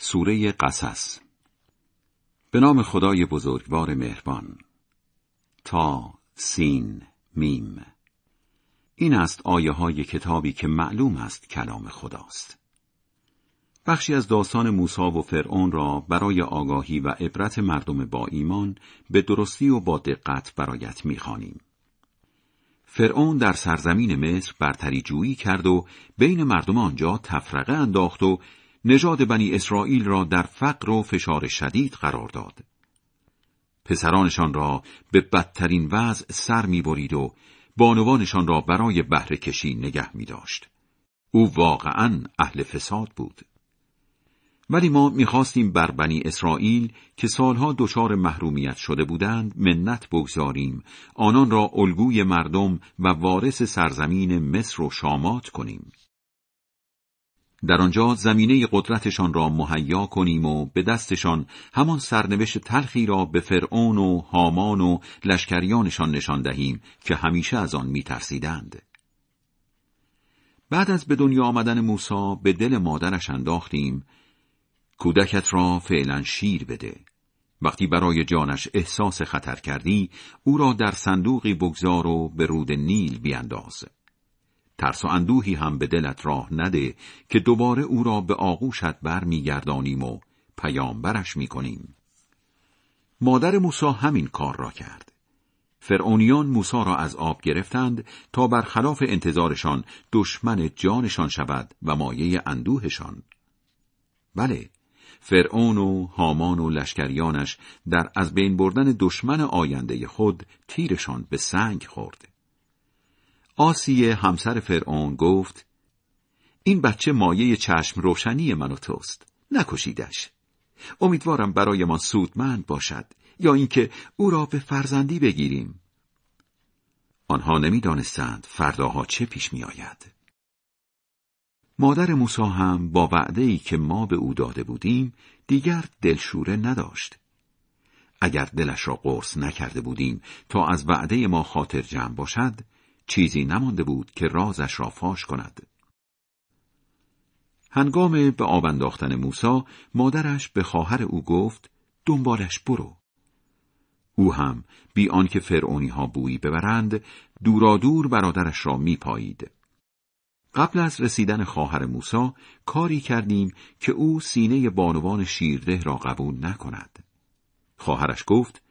سوره قصص. به نام خدای بزرگوار مهربان. تا سین میم. این است آیه های کتابی که معلوم است کلام خداست. بخشی از داستان موسی و فرعون را برای آگاهی و عبرت مردم با ایمان به درستی و با دقت برایت می‌خوانیم. فرعون در سرزمین مصر برتری جویی کرد و بین مردم آنجا تفرقه انداخت و نژاد بنی اسرائیل را در فقر و فشار شدید قرار داد. پسرانشان را به بدترین وضع سر می‌برید و بانوانشان را برای بهره کشی نگه می داشت. او واقعا اهل فساد بود. ولی ما می‌خواستیم بر بنی اسرائیل که سالها دچار محرومیت شده بودند منت بگذاریم آنان را الگوی مردم و وارث سرزمین مصر و شامات کنیم در آنجا زمینه قدرتشان را مهیا کنیم و به دستشان همان سرنوشت تلخی را به فرعون و هامان و لشکریانشان نشان دهیم که همیشه از آن میترسیدند. بعد از به دنیا آمدن موسی به دل مادرش انداختیم. کودکت را فعلا شیر بده. وقتی برای جانش احساس خطر کردی او را در صندوقی بگذار و به رود نیل بیانداز ترس و اندوهی هم به دلت راه نده که دوباره او را به آغوشت بر میگردانیم و پیامبرش می‌کنیم. مادر موسی همین کار را کرد. فرعونیان موسی را از آب گرفتند تا برخلاف انتظارشان دشمن جانشان شود و مایه اندوهشان. بله فرعون و هامان و لشکریانش در از بین بردن دشمن آینده خود تیرشان به سنگ خورد. آسیه همسر فرعون گفت این بچه مایه چشم روشنی من و توست. نکشیدش. امیدوارم برای ما سودمند باشد یا اینکه او را به فرزندی بگیریم. آنها نمی‌دانستند فرداها چه پیش می آید. مادر موسی هم با وعده ای که ما به او داده بودیم دیگر دلشوره نداشت. اگر دلش را قرص نکرده بودیم تا از وعده ما خاطر جمع باشد چیزی نمانده بود که رازش را فاش کند. هنگام به آب انداختن موسی مادرش به خواهر او گفت دنبالش برو. او هم بی آنکه فرعونی ها بویی ببرند دورادور برادرش را میپایید. قبل از رسیدن خواهر موسی کاری کردیم که او سینه بانوان شیرده را قبول نکند. خواهرش گفت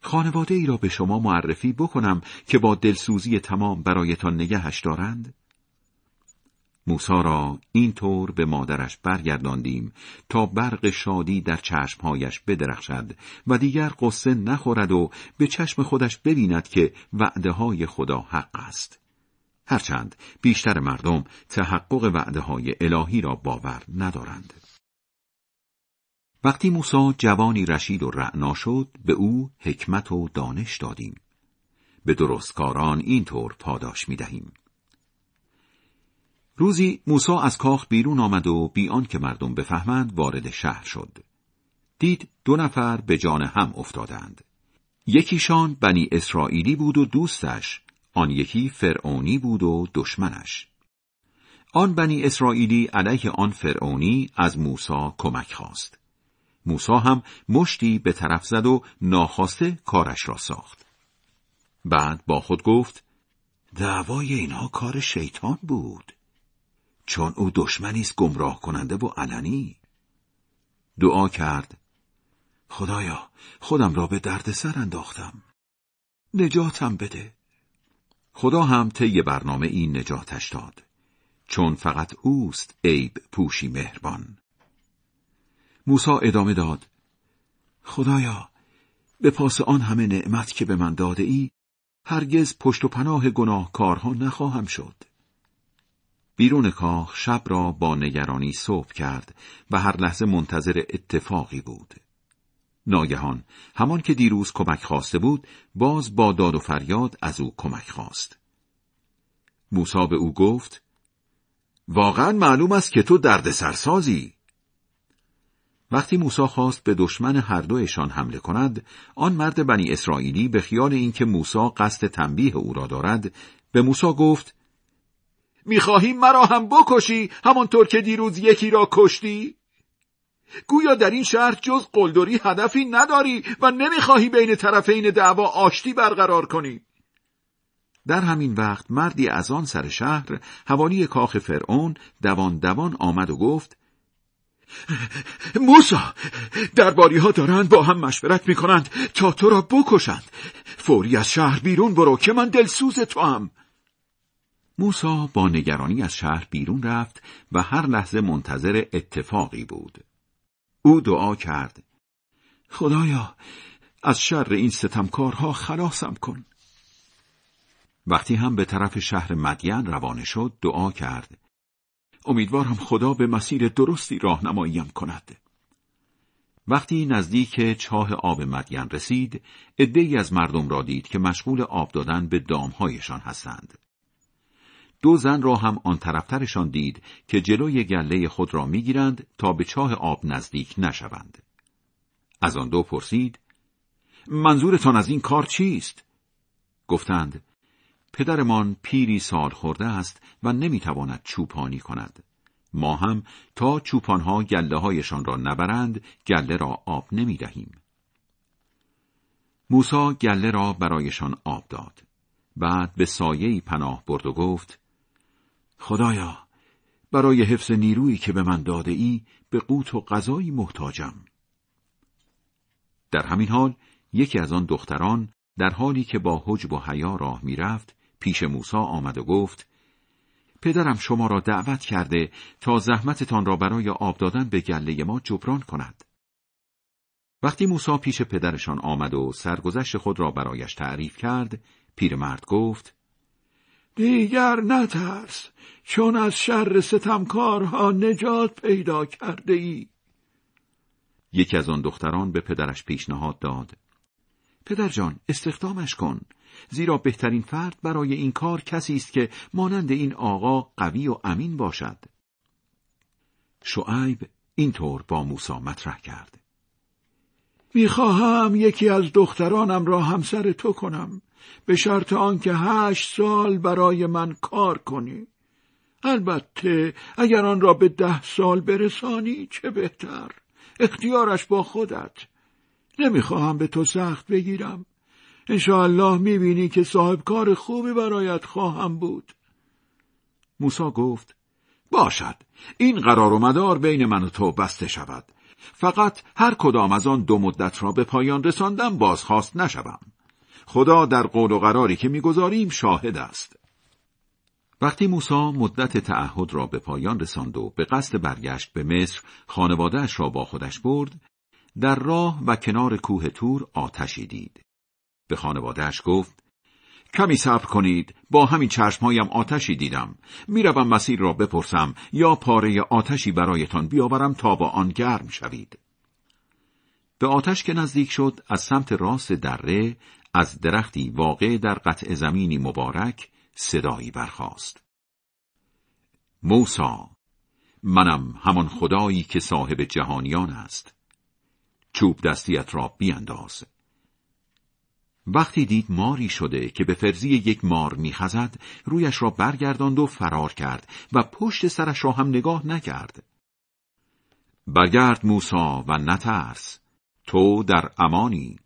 خانواده ای را به شما معرفی بکنم که با دلسوزی تمام برایتان نگهش دارند؟ موسی را اینطور به مادرش برگرداندیم تا برق شادی در چشمهایش بدرخشد و دیگر قصه نخورد و به چشم خودش ببیند که وعده های خدا حق است. هرچند بیشتر مردم تحقق وعده های الهی را باور ندارند. وقتی موسی جوانی رشید و رعنا شد به او حکمت و دانش دادیم. به درستکاران اینطور پاداش می دهیم. روزی موسی از کاخ بیرون آمد و بیان که مردم بفهمند وارد شهر شد. دید دو نفر به جان هم افتادند. یکیشان بنی اسرائیلی بود و دوستش آن یکی فرعونی بود و دشمنش آن بنی اسرائیلی علیه آن فرعونی از موسی کمک خواست موسی هم مشتی به طرف زد و ناخواسته کارش را ساخت. بعد با خود گفت دعوای اینها کار شیطان بود. چون او دشمنی است گمراه کننده و علنی. دعا کرد خدایا خودم را به دردسر انداختم. نجاتم بده. خدا هم طی برنامه این نجاتش داد چون فقط اوست عیب پوشی مهربان. موسی ادامه داد. خدایا به پاس آن همه نعمت که به من داده ای هرگز پشت و پناه گناهکارها نخواهم شد. بیرون کاخ شب را با نگرانی صبح کرد و هر لحظه منتظر اتفاقی بود. ناگهان همان که دیروز کمک خواسته بود باز با داد و فریاد از او کمک خواست. موسی به او گفت واقعا معلوم است که تو درد سرسازی وقتی موسی خواست به دشمن هر دویشان حمله کند آن مرد بنی اسرائیلی به خیال اینکه موسی قصد تنبیه او را دارد به موسی گفت می‌خواهی مرا هم بکشی همانطور که دیروز یکی را کشتی؟ گویا در این شهر جز قلدری هدفی نداری و نمی‌خواهی بین طرفین دعوا آشتی برقرار کنی؟ در همین وقت مردی از آن سر شهر حوالی کاخ فرعون دوان دوان آمد و گفت موسا درباری ها دارند با هم مشورت می کنند تا تو را بکشند. فوری از شهر بیرون برو که من دلسوز تو هم موسا با نگرانی از شهر بیرون رفت و هر لحظه منتظر اتفاقی بود. او دعا کرد خدایا از شر این ستمکارها خلاصم کن. وقتی هم به طرف شهر مدین روانه شد دعا کرد امیدوارم خدا به مسیر درستی راهنماییم کند. وقتی نزدیک چاه آب مدین رسید عدهای از مردم را دید که مشغول آب دادن به دامهایشان هستند. دو زن را هم آن طرفترشان دید که جلوی گله خود را می‌گیرند تا به چاه آب نزدیک نشوند. از آن دو پرسید منظورتان از این کار چیست؟ گفتند پدرمان پیری سال خورده است و نمی‌تواند چوپانی کند. ما هم تا چوپانها گله هایشان را نبرند گله را آب نمی دهیم. موسا گله را برایشان آب داد. بعد به سایه پناه برد و گفت خدایا برای حفظ نیرویی که به من داده ای به قوت و غذایی محتاجم. در همین حال یکی از آن دختران در حالی که با حجب و حیا راه می‌رفت پیش موسا آمد و گفت پدرم شما را دعوت کرده تا زحمتتان را برای آب دادن به گله ما جبران کند. وقتی موسا پیش پدرشان آمد و سرگذشت خود را برایش تعریف کرد، پیرمرد گفت دیگر نترس چون از شر ستمکارها نجات پیدا کرده ای. یکی از آن دختران به پدرش پیشنهاد داد. پدر جان استخدامش کن. زیرا بهترین فرد برای این کار کسی است که مانند این آقا قوی و امین باشد. شعیب اینطور با موسی مطرح کرد. می‌خواهم یکی از دخترانم را همسر تو کنم. به شرط آنکه هشت سال برای من کار کنی. البته اگر آن را به ده سال برسانی چه بهتر؟ اختیارش با خودت. نمی‌خواهم به تو سخت بگیرم. انشاءالله می‌بینی که صاحب کار خوبی برایت خواهم بود. موسا گفت باشد. این قرار و مدار بین من و تو بسته شود. فقط هر کدام از آن دو مدت را به پایان رساندم بازخواست نشوم. خدا در قول و قراری که می‌گذاریم شاهد است. وقتی موسا مدت تعهد را به پایان رساند و به قصد برگشت به مصر خانوادهش را با خودش برد در راه و کنار کوه تور آتشی دید. به خانوادهش گفت کمی صبر کنید با همین چشمهایم آتشی دیدم. می‌روم مسیر را بپرسم یا پاره آتشی برایتان بیاورم تا با آن گرم شوید. به آتش که نزدیک شد از سمت راست دره از درختی واقع در قطع زمینی مبارک صدایی برخاست. موسا منم همان خدایی که صاحب جهانیان است. چوب دستیت را بیانداز وقتی دید ماری شده که به فرزی یک مار میخزد رویش را برگرداند و فرار کرد و پشت سرش را هم نگاه نکرد. برگرد موسا و نترس تو در امانی.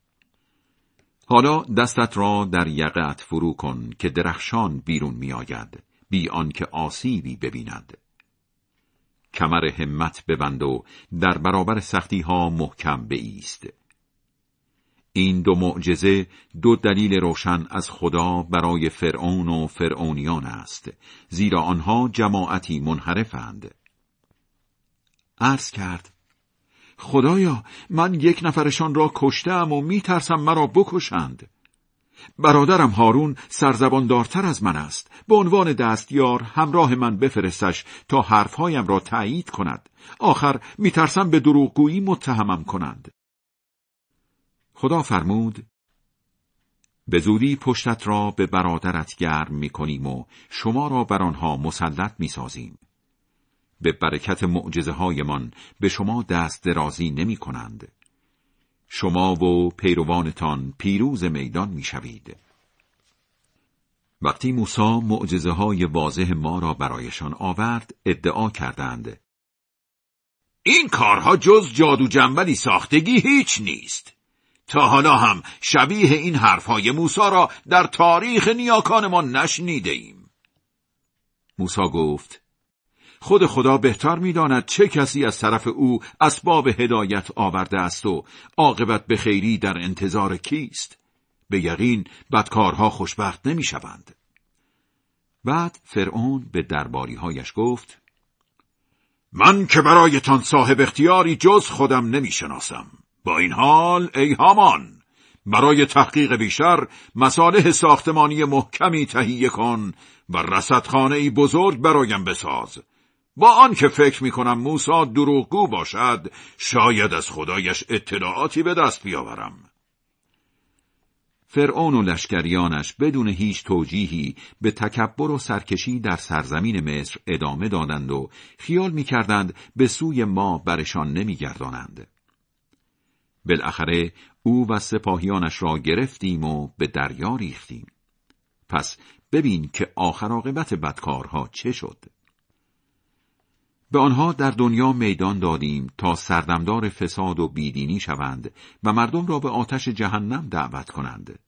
حالا دستت را در یقت فرو کن که درخشان بیرون میآید بی آنکه آسیبی ببیند. کمر همت ببند و در برابر سختی ها محکم بایست این دو معجزه دو دلیل روشن از خدا برای فرعون و فرعونیان است زیرا آنها جماعتی منحرفند. عرض کرد خدایا من یک نفرشان را کشتم و میترسم مرا بکشند. برادرم هارون سرزباندارتر از من است به عنوان دستیار همراه من بفرستش تا حرفهایم را تایید کند آخر میترسم به دروغگویی متهمم کنند خدا فرمود به زودی پشتت را به برادرت گرم می کنیم و شما را بر آنها مسلط می سازیم. به برکت معجزه هایمان به شما دست درازی نمی کنند. شما و پیروانتان پیروز میدان می شوید. وقتی موسی معجزه های واضح ما را برایشان آورد ادعا کردند این کارها جز جادو جنبلی ساختگی هیچ نیست تا حالا هم شبیه این حرفهای موسا را در تاریخ نیاکان ما نشنیده ایم موسا گفت خود خدا بهتر می‌داند چه کسی از طرف او اسباب هدایت آورده است و عاقبت به خیری در انتظار کیست؟ به یقین بدکارها خوشبخت نمی‌شوند. بعد فرعون به درباریهایش گفت من که برایتان صاحب اختیاری جز خودم نمی‌شناسم. با این حال ای هامان برای تحقیق بیشتر مصالح ساختمانی محکمی تهیه کن و رصدخانه بزرگ برایم بساز. با آنکه فکر می کنم موسا دروغگو باشد شاید از خدایش اطلاعاتی به دست بیاورم فرعون و لشکریانش بدون هیچ توجیهی به تکبر و سرکشی در سرزمین مصر ادامه دادند و خیال می‌کردند به سوی ما برشان نمیگردانند. بالاخره او و سپاهیانش را گرفتیم و به دریا ریختیم. پس ببین که آخر عاقبت بدکارها چه شد. به آنها در دنیا میدان دادیم تا سردمدار فساد و بیدینی شوند و مردم را به آتش جهنم دعوت کنند.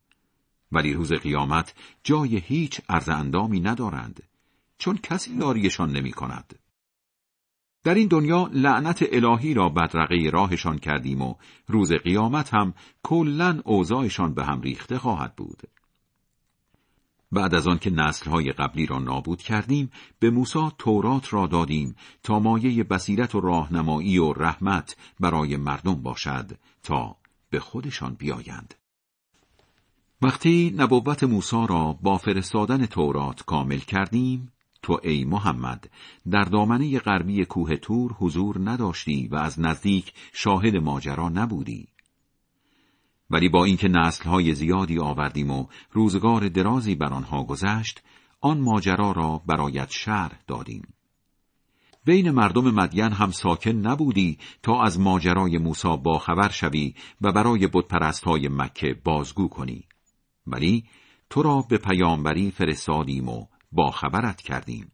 ولی روز قیامت جای هیچ عرض اندامی ندارند چون کسی یاریشان نمی کند. در این دنیا لعنت الهی را بدرقه راهشان کردیم و روز قیامت هم کلا اوضاعشان به هم ریخته خواهد بود. بعد از آنکه نسلهای قبلی را نابود کردیم به موسی تورات را دادیم تا مایه بصیرت و راهنمایی و رحمت برای مردم باشد تا به خودشان بیایند. وقتی نبوت موسی را با فرستادن تورات کامل کردیم تو ای محمد در دامنه غربی کوه تور حضور نداشتی و از نزدیک شاهد ماجرا نبودی. ولی با اینکه نسلهای زیادی آوردیم و روزگار درازی بر آنها گذشت آن ماجرا را برایت شرح دادیم. بین مردم مدین هم ساکن نبودی تا از ماجرای موسی باخبر شوی و برای بتپرست های مکه بازگو کنی. ولی تو را به پیامبری فرستادیم و باخبرت کردیم.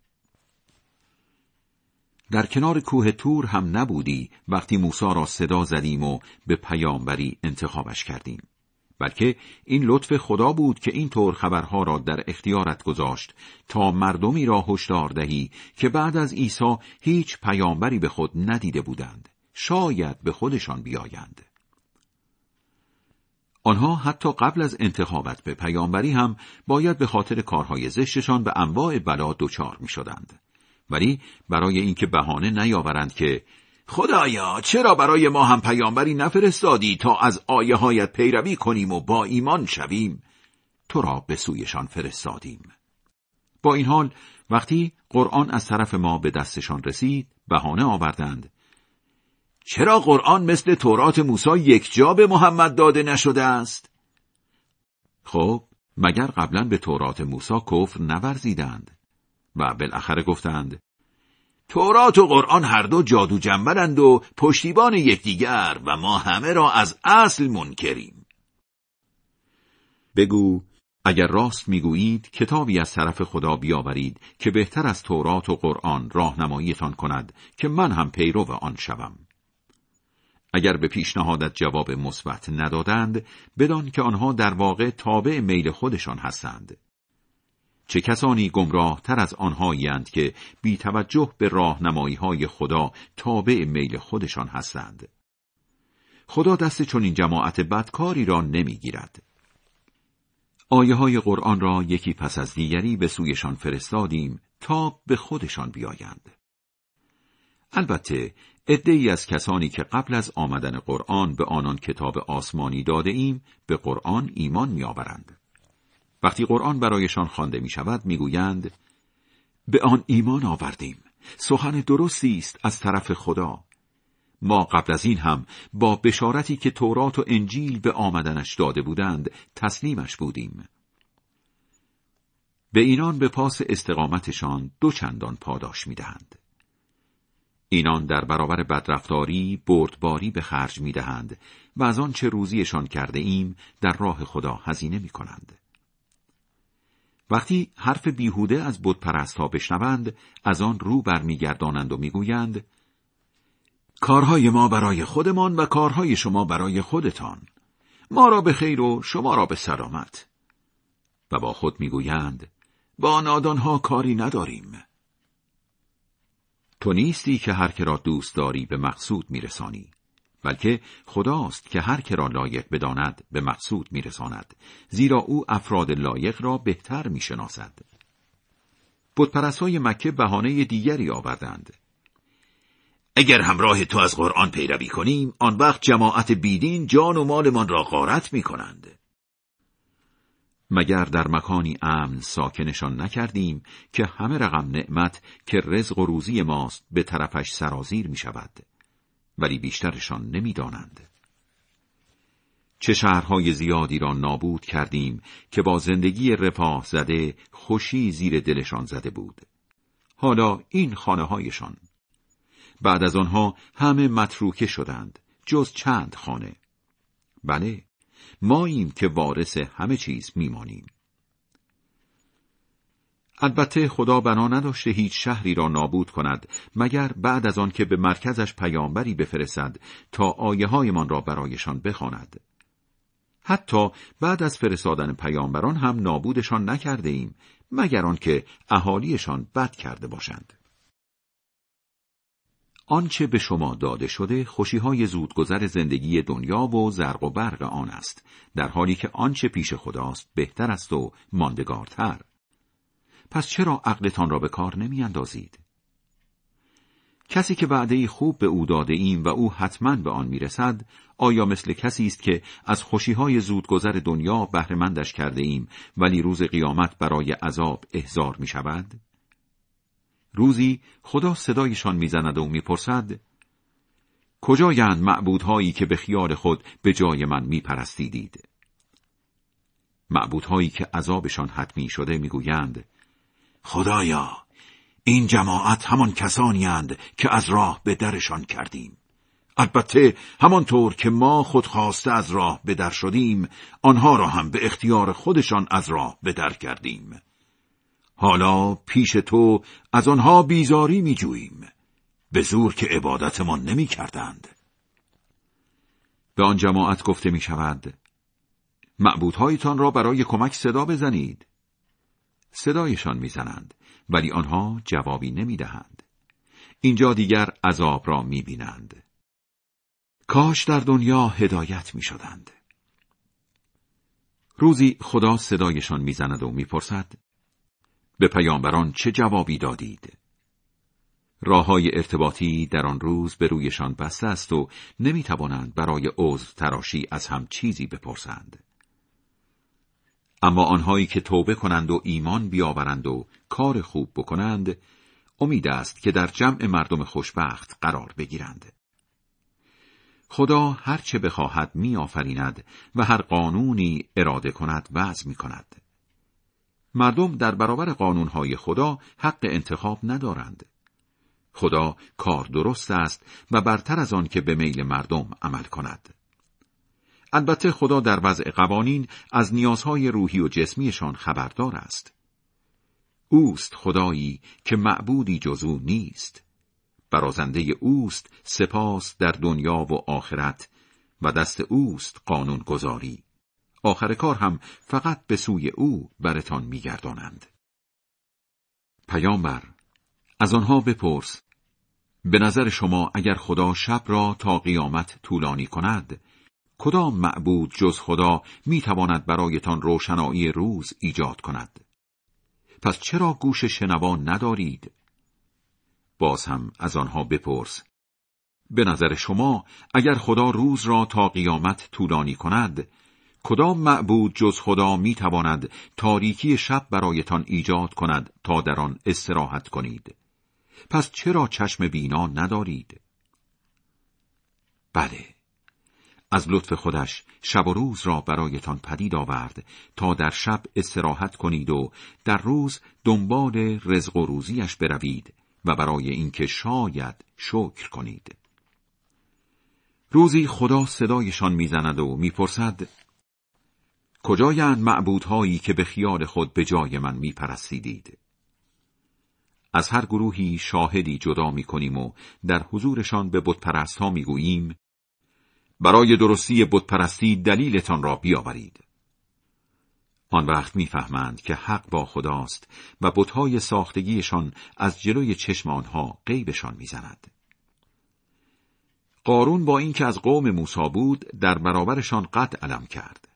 در کنار کوه تور هم نبودی وقتی موسی را صدا زدیم و به پیامبری انتخابش کردیم. بلکه این لطف خدا بود که این طور خبرها را در اختیارت گذاشت تا مردمی را هشدار دهی که بعد از عیسی هیچ پیامبری به خود ندیده بودند. شاید به خودشان بیایند. آنها حتی قبل از انتخابت به پیامبری هم باید به خاطر کارهای زشتشان به انواع بلا دچار می شدند. ولی برای اینکه بهانه نیاورند که خدایا چرا برای ما هم پیامبری نفرستادی تا از آیه هایت پیروی کنیم و با ایمان شویم؟ تو را به سویشان فرستادیم. با این حال وقتی قرآن از طرف ما به دستشان رسید بهانه آوردند. چرا قرآن مثل تورات موسی یک جا به محمد داده نشده است؟ خب مگر قبلا به تورات موسی کفر نورزیدند؟ و بالاخره گفتند تورات و قرآن هر دو جادو جنبلند و پشتیبان یکدیگر و ما همه را از اصل منکریم. بگو اگر راست می‌گویید کتابی از طرف خدا بیاورید که بهتر از تورات و قرآن راهنماییتان کند که من هم پیرو آن شوم. اگر به پیشنهادت جواب مثبت ندادند بدان که آنها در واقع تابع میل خودشان هستند. چه کسانی گمراه تر از آنهایند که بی توجه به راهنمایی های خدا تابع میل خودشان هستند خدا دست چون این جماعت بدکاری را نمی‌گیرد. آیه های قرآن را یکی پس از دیگری به سویشان فرستادیم تا به خودشان بیایند. البته ای از کسانی که قبل از آمدن قرآن به آنان کتاب آسمانی داده ایم به قرآن ایمان میآورند. وقتی قرآن برایشان خوانده می شود می گویند به آن ایمان آوردیم. سخن درستی است از طرف خدا. ما قبل از این هم با بشارتی که تورات و انجیل به آمدنش داده بودند تسلیمش بودیم. به اینان به پاس استقامتشان دو چندان پاداش می‌دهند. اینان در برابر بدرفتاری بردباری به خرج می دهند و از آن چه روزیشان کرده ایم در راه خدا هزینه می کنند. وقتی حرف بیهوده از بودپرست ها بشنوند از آن رو برمیگردانند و می‌گویند کارهای ما برای خودمان و کارهای شما برای خودتان. ما را به خیر و شما را به سلامت. و با خود می‌گویند با نادانها کاری نداریم. تو نیستی که هر که را دوست داری به مقصود میرسانی. بلکه خداست که هر که را لایق بداند به مقصود میرساند. زیرا او افراد لایق را بهتر می‌شناسد. های مکه بهانه دیگری آوردند. اگر همراه تو از قرآن پیروی کنیم آن وقت جماعت بیدین جان و مالمان را غارت می کنند. مگر در مکانی امن ساکنشان نکردیم که همه رقم نعمت که رزق و روزی ماست به طرفش سرازیر می شود ولی بیشترشان نمی‌دانند. چه شهرهای زیادی را نابود کردیم که با زندگی رفاه زده خوشی زیر دلشان زده بود. حالا این خانه هایشان. بعد از آنها همه متروکه شدند جز چند خانه. بله ماییم که وارث همه چیز میمانیم. البته خدا بنا نداشته هیچ شهری را نابود کند مگر بعد از آن که به مرکزش پیامبری بفرستد تا آیه هایمان را برایشان بخواند. حتی بعد از فرستادن پیامبران هم نابودشان نکرده ایم مگر آنکه اهالیشان بد کرده باشند. آنچه به شما داده شده خوشیهای زودگذر زندگی دنیا و زرق و برق آن است در حالی که آنچه پیش خداست بهتر است و ماندگارتر پس چرا عقلتان را به کار نمی اندازید؟ کسی که وعده خوب به او داده ایم و او حتما به آن می‌رسد آیا مثل کسی است که از خوشیهای زودگذر دنیا بهرهمندش کرده ایم ولی روز قیامت برای عذاب احضار می شود؟ روزی خدا صدایشان می‌زند و می‌پرسد کجایند معبودهایی که به خیال خود به جای من میپرستیدید معبودهایی که عذابشان حتمی شده می‌گویند خدایا این جماعت همان کسانی اند که از راه به درشان کردیم. البته همانطور که ما خود خواسته از راه به در شدیم آنها را هم به اختیار خودشان از راه به در کردیم. حالا پیش تو از آنها بیزاری می جوییم به زور که عبادتمان نمی کردند. به آن جماعت گفته می شود معبودهایتان را برای کمک صدا بزنید. صدایشان می‌زنند ولی آنها جوابی نمی‌دهند. اینجا دیگر عذاب را می‌بینند. کاش در دنیا هدایت می‌شدند. روزی خدا صدایشان می‌زند و می‌پرسد به پیامبران چه جوابی دادید؟ راه های ارتباطی در آن روز به رویشان بسته است و نمی‌توانند برای عذر تراشی از هم چیزی بپرسند. اما آنهایی که توبه کنند و ایمان بیاورند و کار خوب بکنند امید است که در جمع مردم خوشبخت قرار بگیرند خدا هرچه بخواهد میآفریند و هر قانونی اراده کند وضع می کند. مردم در برابر قانونهای خدا حق انتخاب ندارند. خدا کار درست است و برتر از آن که به میل مردم عمل کند. البته خدا در وضع قوانین از نیازهای روحی و جسمیشان خبردار است. اوست خدایی که معبودی جزو نیست. برازنده اوست سپاس در دنیا و آخرت و دست اوست قانون گذاری. آخر کار هم فقط به سوی او برتان میگردانند. پیامبر از آنها بپرس به نظر شما اگر خدا شب را تا قیامت طولانی کند کدام معبود جز خدا می تواند برایتان روشنایی روز ایجاد کند؟ پس چرا گوش شنوا ندارید؟ باز هم از آنها بپرس. به نظر شما اگر خدا روز را تا قیامت طولانی کند کدام معبود جز خدا می تواند تاریکی شب برایتان ایجاد کند تا در آن استراحت کنید؟ پس چرا چشم بینا ندارید؟ بله از لطف خودش شب و روز را برایتان پدید آورد تا در شب استراحت کنید و در روز دنبال رزق و روزیش بروید و برای اینکه شاید شکر کنید. روزی خدا صدایشان می‌زند و می‌پرسد کجایند معبودهایی که به خیال خود به جای من میپرستیدید؟ از هر گروهی شاهدی جدا می کنیم و در حضورشان به بتپرست ها می گوییم برای درستی بتپرستی دلیلتان را بیاورید. آن وقت می‌فهمند که حق با خداست و بتهای ساختگیشان از جلوی چشم آنها غیبشان می‌زند. قارون با اینکه از قوم موسی بود در برابرشان قد علم کرد.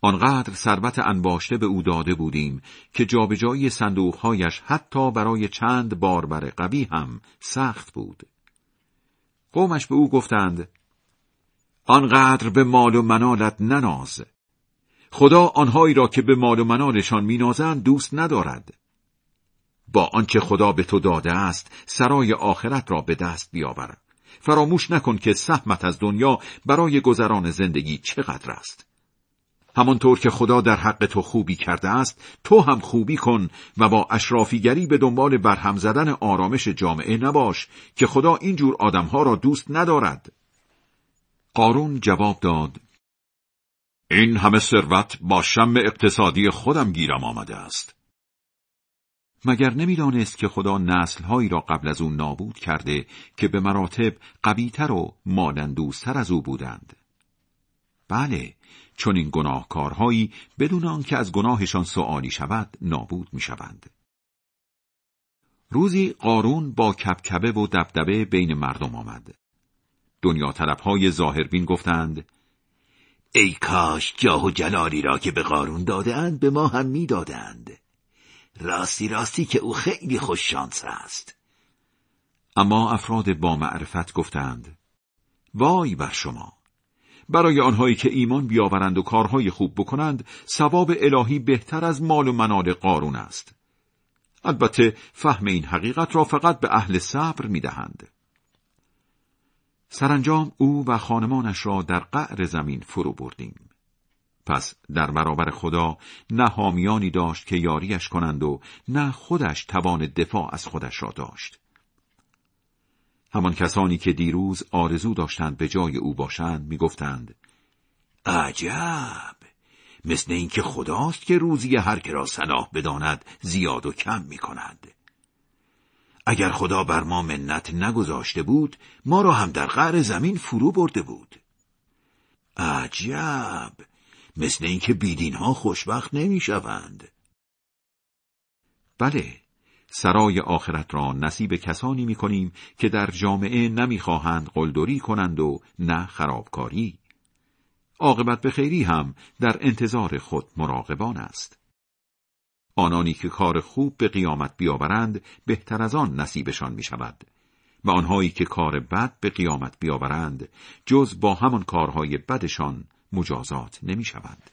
آنقدر ثروت انباشته به او داده بودیم که جابجایی صندوقهایش حتی برای چند باربر قوی هم سخت بود. قومش به او گفتند آنقدر به مال و منالت نناز. خدا آنهایی را که به مال و منالشان مینازند دوست ندارد. با آنچه خدا به تو داده است سرای آخرت را به دست بیاور. فراموش نکن که سهمت از دنیا برای گذران زندگی چقدر است. همانطور که خدا در حق تو خوبی کرده است تو هم خوبی کن و با اشرافیگری به دنبال برهم زدن آرامش جامعه نباش که خدا اینجور آدمها را دوست ندارد. قارون جواب داد این همه ثروت با شم اقتصادی خودم گیرم آمده است. مگر نمی‌دانست که خدا نسلهایی را قبل از او نابود کرده که به مراتب قویتر و مالندوستر از او بودند؟ بله، چون این گناهکارهایی بدون آنکه از گناهشان سوالی شود نابود می‌شوند. روزی قارون با کبکبه و دبدبه بین مردم آمد. دنیا طلبهای ظاهربین گفتند ای کاش جاه و جلالی را که به قارون دادند به ما هم می‌دادند. راستی راستی که او خیلی خوش شانس است. اما افراد با معرفت گفتند وای بر شما! برای آنهایی که ایمان بیاورند و کارهای خوب بکنند ثواب الهی بهتر از مال و منال قارون است. البته فهم این حقیقت را فقط به اهل صبر می‌دهند. سرانجام او و خانمانش را در قعر زمین فرو بردیم. پس در برابر خدا نه حامیانی داشت که یاریش کنند و نه خودش توان دفاع از خودش را داشت. همان کسانی که دیروز آرزو داشتند به جای او باشند می‌گفتند عجب مثل اینکه خداست که روزی هر که را صلاح بداند زیاد و کم می کند. اگر خدا بر ما منت نگذاشته بود ما را هم در قعر زمین فرو برده بود. عجب! مثل اینکه بیدین ها خوشبخت نمی‌شوند. بله سرای آخرت را نصیب کسانی می کنیم که در جامعه نمی‌خواهند قلدری کنند و نه خرابکاری. عاقبت به خیری هم در انتظار خود مراقبان است. آنانی که کار خوب به قیامت بیاورند بهتر از آن نصیبشان می شود و آنهایی که کار بد به قیامت بیاورند جز با همان کارهای بدشان مجازات نمی شود.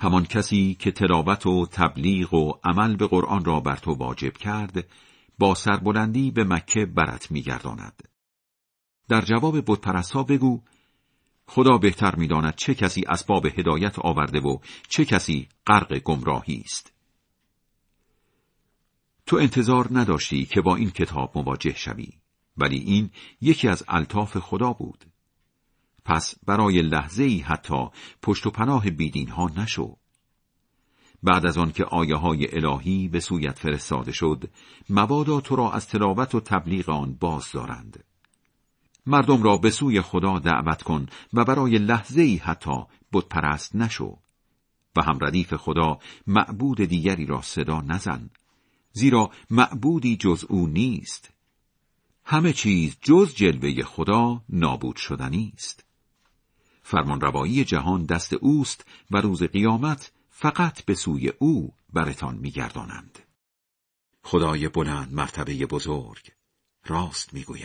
همان کسی که تلاوت و تبلیغ و عمل به قرآن را بر تو واجب کرد با سربلندی به مکه برت میگرداند. در جواب بتپرستها بگو خدا بهتر می‌داند چه کسی اسباب هدایت آورده و چه کسی غرق گمراهی است. تو انتظار نداشتی که با این کتاب مواجه شوی ولی این یکی از الطاف خدا بود. پس برای لحظه ای حتی پشت و پناه بیدین ها نشو. بعد از آن که آیه های الهی به سویت فرستاده شد، مبادا تو را از تلاوت و تبلیغ آن باز دارند. مردم را به سوی خدا دعوت کن و برای لحظه ای حتی پرست نشو و هم ردیف خدا معبود دیگری را صدا نزن زیرا معبودی جز او نیست. همه چیز جز جلوه خدا نابود شدنی است فرمان روایی جهان دست اوست و روز قیامت فقط به سوی او برتان میگردانند. خدای بلند مرتبه بزرگ راست می‌گوید.